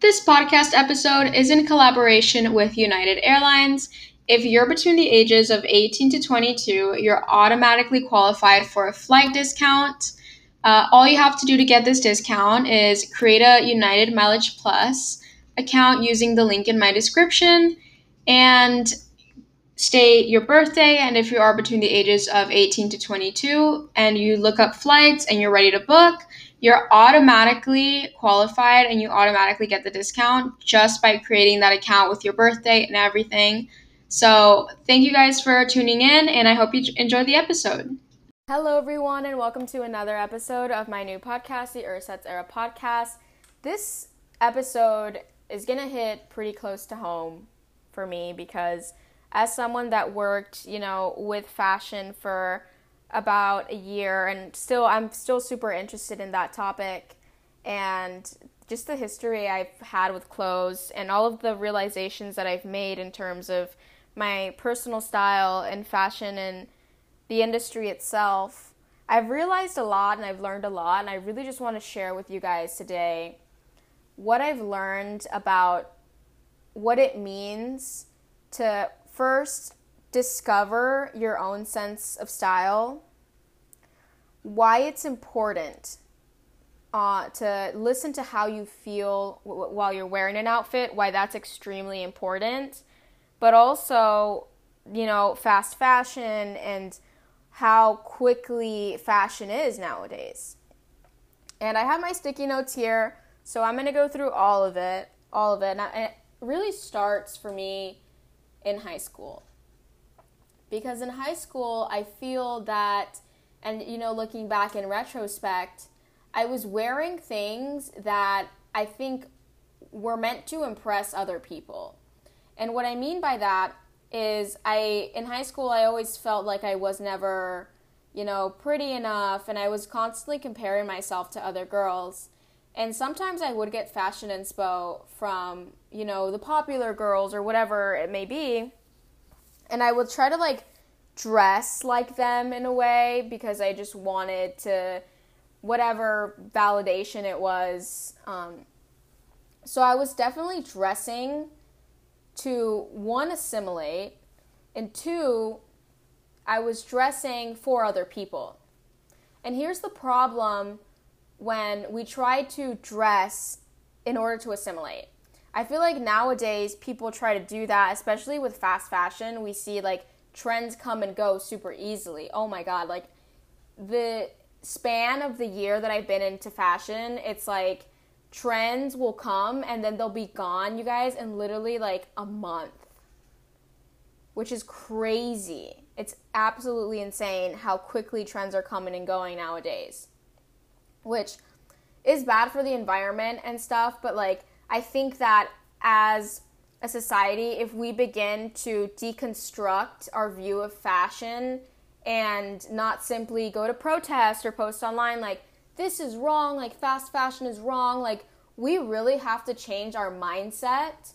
This podcast episode is in collaboration with United Airlines. If you're between the ages of 18 to 22, you're automatically qualified for a flight discount. Uh, all you have to do to get this discount is create a United Mileage Plus account using the link in my description and state your birthday and if you are between the ages of 18 to 22 and you look up flights and you're ready to book, you're automatically qualified and you automatically get the discount just by creating that account with your birthday and everything. So, thank you guys for tuning in and I hope you enjoy the episode. Hello, everyone, and welcome to another episode of my new podcast, the Ursets Era podcast. This episode is going to hit pretty close to home for me because as someone that worked, you know, with fashion for about a year and still I'm still super interested in that topic and just the history I've had with clothes and all of the realizations that I've made in terms of my personal style and fashion and the industry itself. I've realized a lot and I've learned a lot and I really just want to share with you guys today what I've learned about what it means to first discover your own sense of style, why it's important uh, to listen to how you feel w- while you're wearing an outfit, why that's extremely important, but also, you know, fast fashion and how quickly fashion is nowadays. And I have my sticky notes here, so I'm going to go through all of it, all of it. And it really starts for me in high school. Because in high school, I feel that, and you know, looking back in retrospect, I was wearing things that I think were meant to impress other people. And what I mean by that is I in high school I always felt like I was never, you know, pretty enough and I was constantly comparing myself to other girls. And sometimes I would get fashion inspo from, you know, the popular girls or whatever it may be. And I would try to like dress like them in a way because I just wanted to, whatever validation it was. Um, so I was definitely dressing to one, assimilate, and two, I was dressing for other people. And here's the problem when we try to dress in order to assimilate. I feel like nowadays people try to do that, especially with fast fashion. We see like trends come and go super easily. Oh my god, like the span of the year that I've been into fashion, it's like trends will come and then they'll be gone, you guys, in literally like a month. Which is crazy. It's absolutely insane how quickly trends are coming and going nowadays which is bad for the environment and stuff, but like I think that as a society, if we begin to deconstruct our view of fashion and not simply go to protest or post online like this is wrong, like fast fashion is wrong, like we really have to change our mindset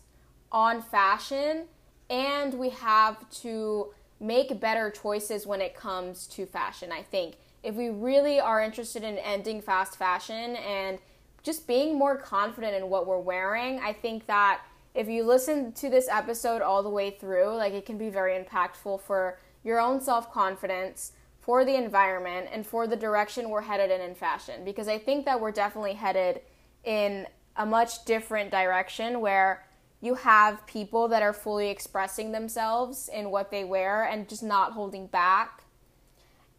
on fashion and we have to make better choices when it comes to fashion, I think. If we really are interested in ending fast fashion and just being more confident in what we're wearing, I think that if you listen to this episode all the way through, like it can be very impactful for your own self confidence, for the environment, and for the direction we're headed in in fashion. Because I think that we're definitely headed in a much different direction where you have people that are fully expressing themselves in what they wear and just not holding back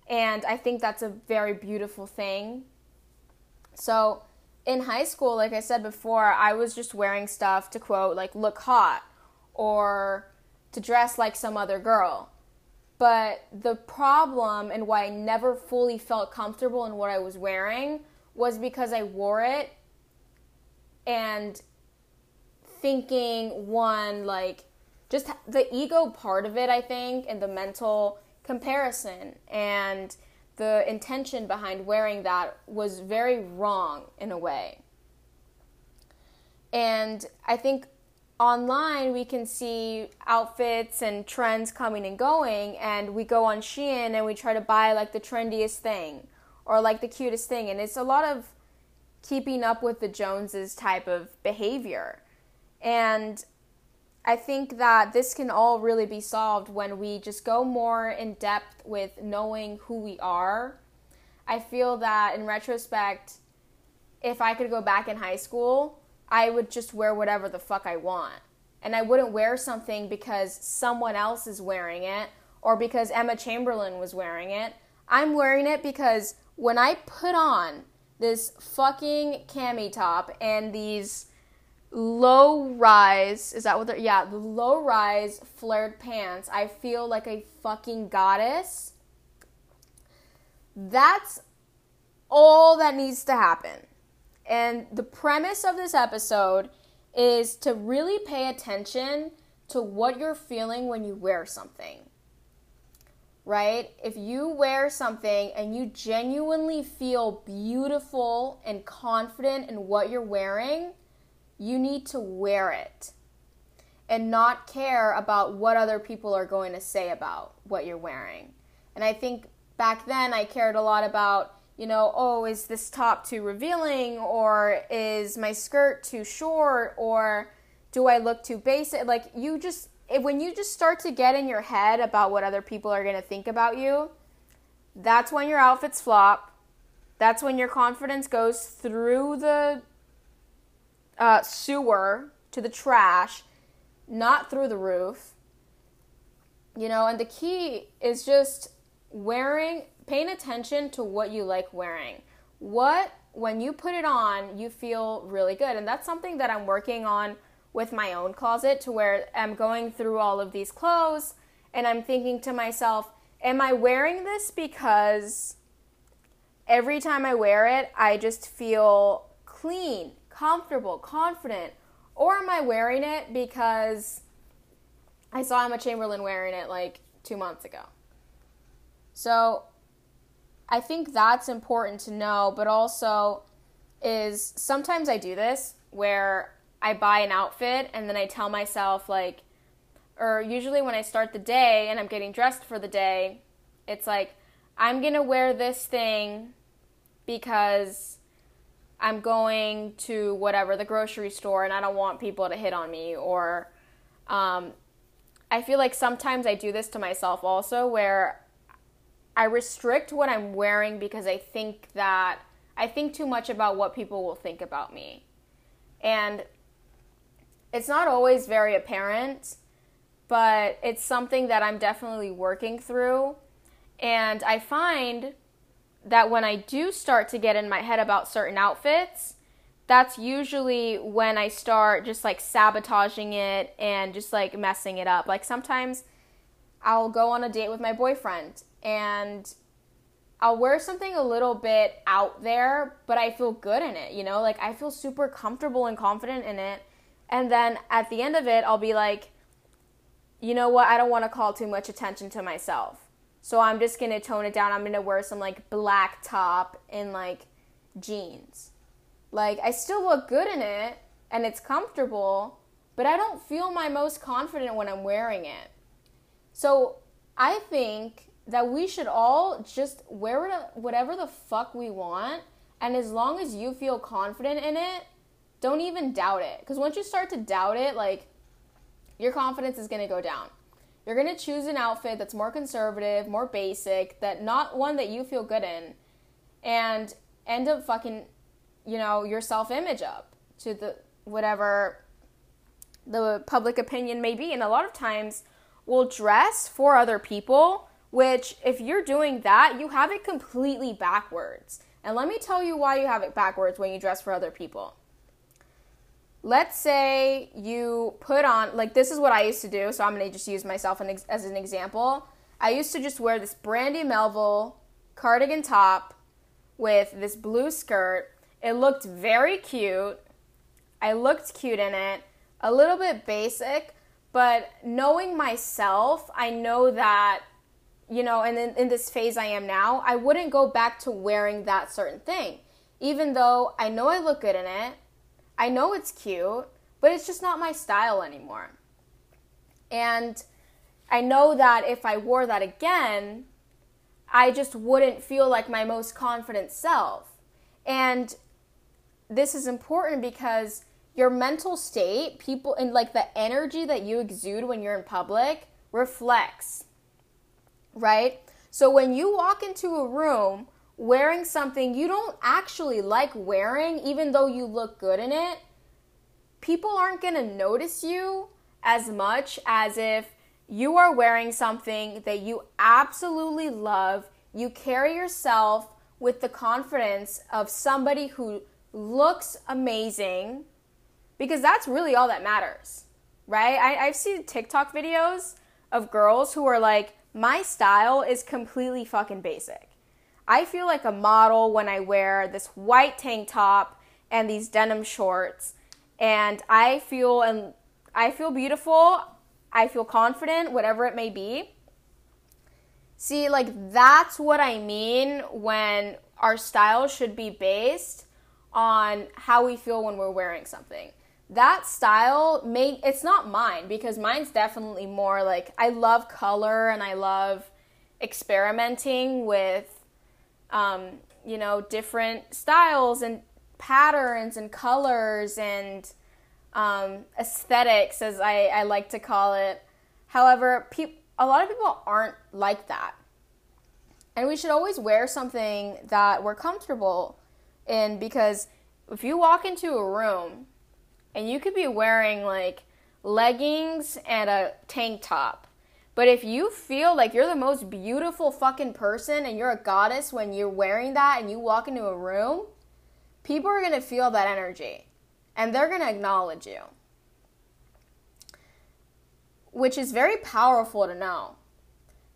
and I think that's a very beautiful thing. So, in high school, like I said before, I was just wearing stuff to quote, like, look hot or to dress like some other girl. But the problem and why I never fully felt comfortable in what I was wearing was because I wore it and thinking, one, like, just the ego part of it, I think, and the mental comparison and the intention behind wearing that was very wrong in a way. And I think online we can see outfits and trends coming and going, and we go on Shein and we try to buy like the trendiest thing or like the cutest thing. And it's a lot of keeping up with the Joneses type of behavior. And I think that this can all really be solved when we just go more in depth with knowing who we are. I feel that in retrospect, if I could go back in high school, I would just wear whatever the fuck I want. And I wouldn't wear something because someone else is wearing it or because Emma Chamberlain was wearing it. I'm wearing it because when I put on this fucking cami top and these low rise is that what they're yeah the low rise flared pants. I feel like a fucking goddess. That's all that needs to happen. And the premise of this episode is to really pay attention to what you're feeling when you wear something right? If you wear something and you genuinely feel beautiful and confident in what you're wearing, you need to wear it and not care about what other people are going to say about what you're wearing. And I think back then I cared a lot about, you know, oh, is this top too revealing or is my skirt too short or do I look too basic? Like you just when you just start to get in your head about what other people are going to think about you, that's when your outfits flop. That's when your confidence goes through the uh, sewer to the trash, not through the roof. You know, and the key is just wearing, paying attention to what you like wearing. What, when you put it on, you feel really good. And that's something that I'm working on with my own closet to where I'm going through all of these clothes and I'm thinking to myself, am I wearing this because every time I wear it, I just feel clean, comfortable, confident? Or am I wearing it because I saw Emma Chamberlain wearing it like two months ago? So I think that's important to know, but also is sometimes I do this where I buy an outfit and then I tell myself like or usually when I start the day and I'm getting dressed for the day, it's like I'm to wear this thing because I'm going to whatever the grocery store and I don't want people to hit on me or um, I feel like sometimes I do this to myself also where I restrict what I'm wearing because I think that I think too much about what people will think about me. And it's not always very apparent, but it's something that I'm definitely working through. And I find that when I do start to get in my head about certain outfits, that's usually when I start just like sabotaging it and just like messing it up. Like sometimes I'll go on a date with my boyfriend and I'll wear something a little bit out there, but I feel good in it, you know? Like I feel super comfortable and confident in it and then at the end of it, I'll be like, you know what? I don't want to call too much attention to myself. So I'm just to tone it down. I'm to wear some like black top and like jeans. Like I still look good in it and it's comfortable, but I don't feel my most confident when I'm wearing it. So I think that we should all just wear whatever the fuck we want. And as long as you feel confident in it, don't even doubt it. Because once you start to doubt it, like, your confidence is to go down. You're going to choose an outfit that's more conservative, more basic, that not one that you feel good in, and end up fucking, you know, your self image up to the whatever the public opinion may be. And a lot of times we'll dress for other people, which, if you're doing that, you have it completely backwards. And let me tell you why you have it backwards when you dress for other people let's say you put on like this is what I used to do, so I'm gonna just use myself as an example. I used to just wear this Brandy Melville cardigan top with this blue skirt. It looked very cute. I looked cute in it, a little bit basic, but knowing myself, I know that you know, and in, in this phase I am now, I wouldn't go back to wearing that certain thing. Even though I know I look good in it, I know it's cute, but it's just not my style anymore. And I know that if I wore that again, I just wouldn't feel like my most confident self. And this is important because your mental state, people, and like the energy that you exude when you're in public reflects, right? So when you walk into a room wearing something you don't actually like wearing, even though you look good in it, people aren't going to notice you as much as if you are wearing something that you absolutely love. You carry yourself with the confidence of somebody who looks amazing because that's really all that matters, right? I, I've seen TikTok videos of girls who are like, my style is completely fucking basic. I feel like a model when I wear this white tank top and these denim shorts and I feel and I feel beautiful, I feel confident, whatever it may be. See, like that's what I mean when our style should be based on how we feel when we're wearing something. That style may it's not mine because mine's definitely more like I love color and I love experimenting with um, you know different styles and patterns and colors and um, aesthetics, as I, I like to call it. However, pe- a lot of people aren't like that. And we should always wear something that we're comfortable in because if you walk into a room and you could be wearing like leggings and a tank top, but if you feel like you're the most beautiful fucking person and you're a goddess when you're wearing that and you walk into a room, people are going to feel that energy and they're going to acknowledge you. Which is very powerful to know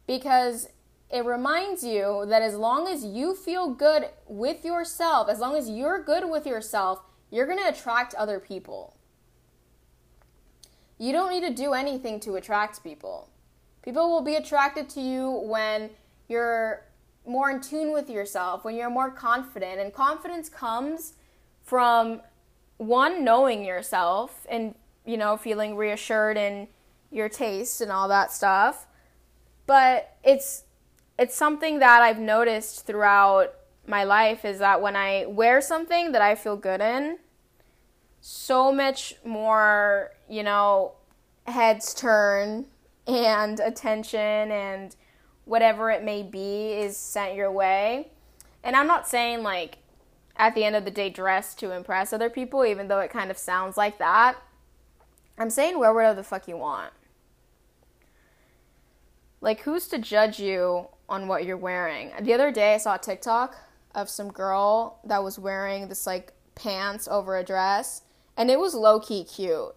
because it reminds you that as long as you feel good with yourself, as long as you're good with yourself, you're going to attract other people. You don't need to do anything to attract people. People will be attracted to you when you're more in tune with yourself, when you're more confident. And confidence comes from one knowing yourself and you know feeling reassured in your taste and all that stuff but it's it's something that I've noticed throughout my life is that when I wear something that I feel good in so much more you know heads turn and attention and whatever it may be is sent your way and I'm not saying like at the end of the day dress to impress other people, even though it kind of sounds like that. I'm saying wear whatever the fuck you want. Like, who's to judge you on what you're wearing? The other day, I saw a TikTok of some girl that was wearing this, like, pants over a dress, and it was low key cute.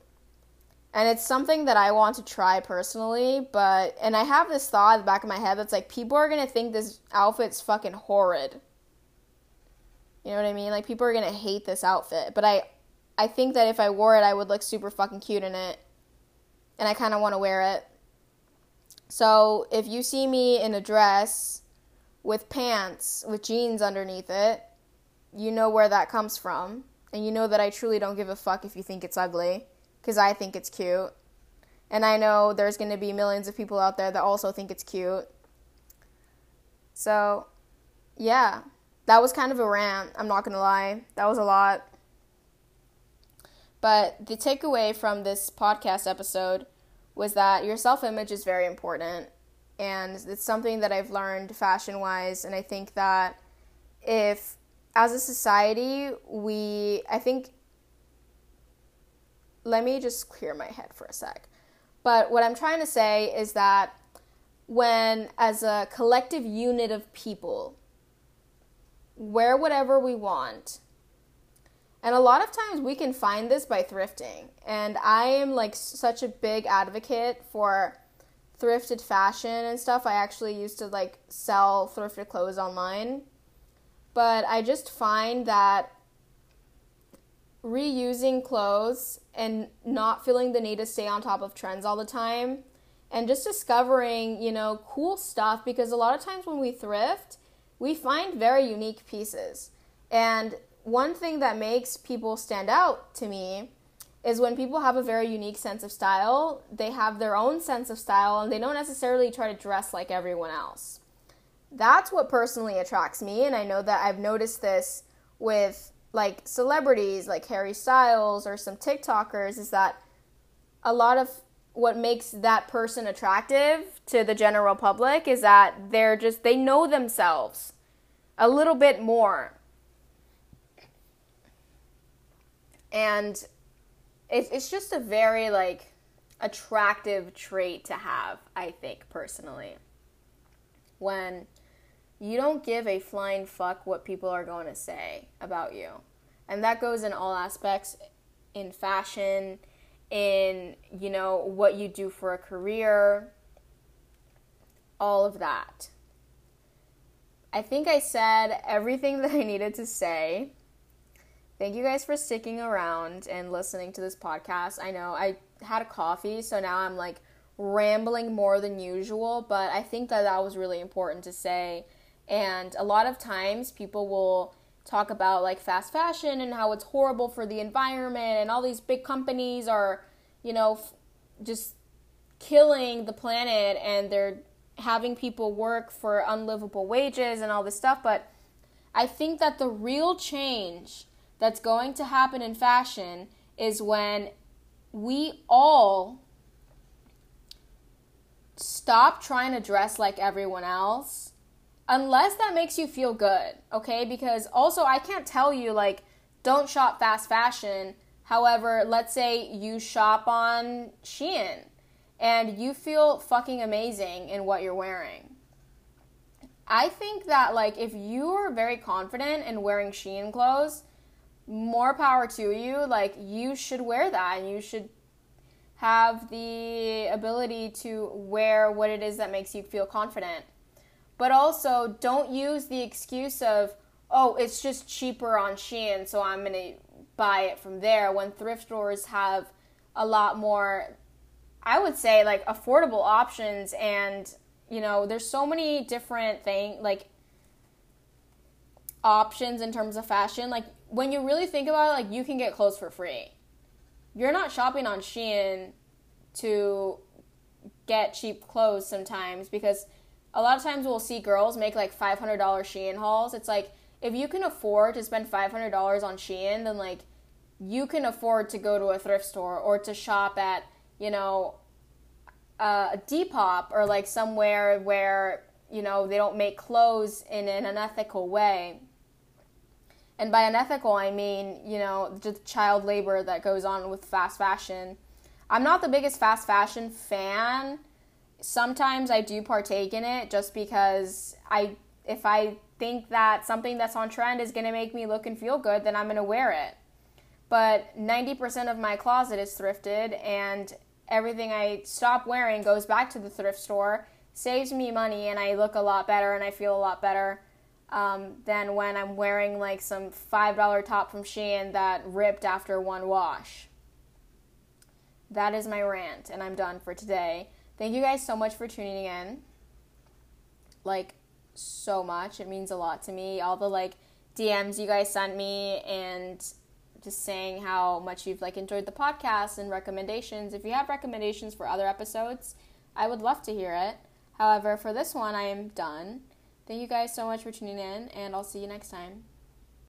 And it's something that I want to try personally, but, and I have this thought in the back of my head that's like, people are gonna think this outfit's fucking horrid you know what I mean? Like people are gonna hate this outfit, but I, I think that if I wore it, I would look super fucking cute in it, and I kind of want to wear it. So if you see me in a dress with pants with jeans underneath it, you know where that comes from, and you know that I truly don't give a fuck if you think it's ugly, because I think it's cute. And I know there's going to be millions of people out there that also think it's cute. So, yeah that was kind of a rant. I'm not going to lie. That was a lot. But the takeaway from this podcast episode was that your self image is very important. And it's something that I've learned fashion wise. And I think that if, as a society, we, I think, let me just clear my head for a sec. But what I'm trying to say is that when, as a collective unit of people, wear whatever we want. And a lot of times we can find this by thrifting. And I am like such a big advocate for thrifted fashion and stuff. I actually used to like sell thrifted clothes online. But I just find that reusing clothes and not feeling the need to stay on top of trends all the time and just discovering, you know, cool stuff because a lot of times when we thrift, we find very unique pieces. And one thing that makes people stand out to me is when people have a very unique sense of style, they have their own sense of style and they don't necessarily try to dress like everyone else. That's what personally attracts me, and I know that I've noticed this with like celebrities like Harry Styles or some TikTokers is that a lot of what makes that person attractive to the general public is that they're just they know themselves a little bit more. And it, it's just a very like attractive trait to have, I think personally. When you don't give a flying fuck what people are going to say about you. And that goes in all aspects in fashion, in, you know, what you do for a career, all of that. I think I said everything that I needed to say. Thank you guys for sticking around and listening to this podcast. I know I had a coffee, so now I'm like rambling more than usual, but I think that that was really important to say. And a lot of times people will talk about like fast fashion and how it's horrible for the environment and all these big companies are, you know, f- just killing the planet and they're having people work for unlivable wages and all this stuff, but I think that the real change that's going to happen in fashion is when we all stop trying to dress like everyone else unless that makes you feel good, okay? Because also, I can't tell you, like, don't shop fast fashion. However, let's say you shop on Shein and you feel fucking amazing in what you're wearing. I think that, like, if you are very confident in wearing Shein clothes, more power to you. Like, you should wear that and you should have the ability to wear what it is that makes you feel confident. But also, don't use the excuse of, oh, it's just cheaper on Shein, so I'm going to buy it from there when thrift stores have a lot more, I would say, like affordable options. And, you know, there's so many different things, like options in terms of fashion. Like, when you really think about it, like, you can get clothes for free you're not shopping on Shein to get cheap clothes sometimes because a lot of times we'll see girls make like $500 Shein hauls. It's like if you can afford to spend $500 on Shein, then like you can afford to go to a thrift store or to shop at, you know, a Depop or like somewhere where, you know, they don't make clothes in an unethical way. And by unethical, I mean, you know, just child labor that goes on with fast fashion. I'm not the biggest fast fashion fan. Sometimes I do partake in it just because I if I think that something that's on trend is going to make me look and feel good, then I'm going to wear it. But 90% of my closet is thrifted and everything I stop wearing goes back to the thrift store, saves me money and I look a lot better and I feel a lot better um, than when I'm wearing like some $5 top from Shein that ripped after one wash. That is my rant, and I'm done for today. Thank you guys so much for tuning in. Like, so much. It means a lot to me. All the like DMs you guys sent me and just saying how much you've like enjoyed the podcast and recommendations. If you have recommendations for other episodes, I would love to hear it. However, for this one, I am done. Thank you guys so much for tuning in, and I'll see you next time.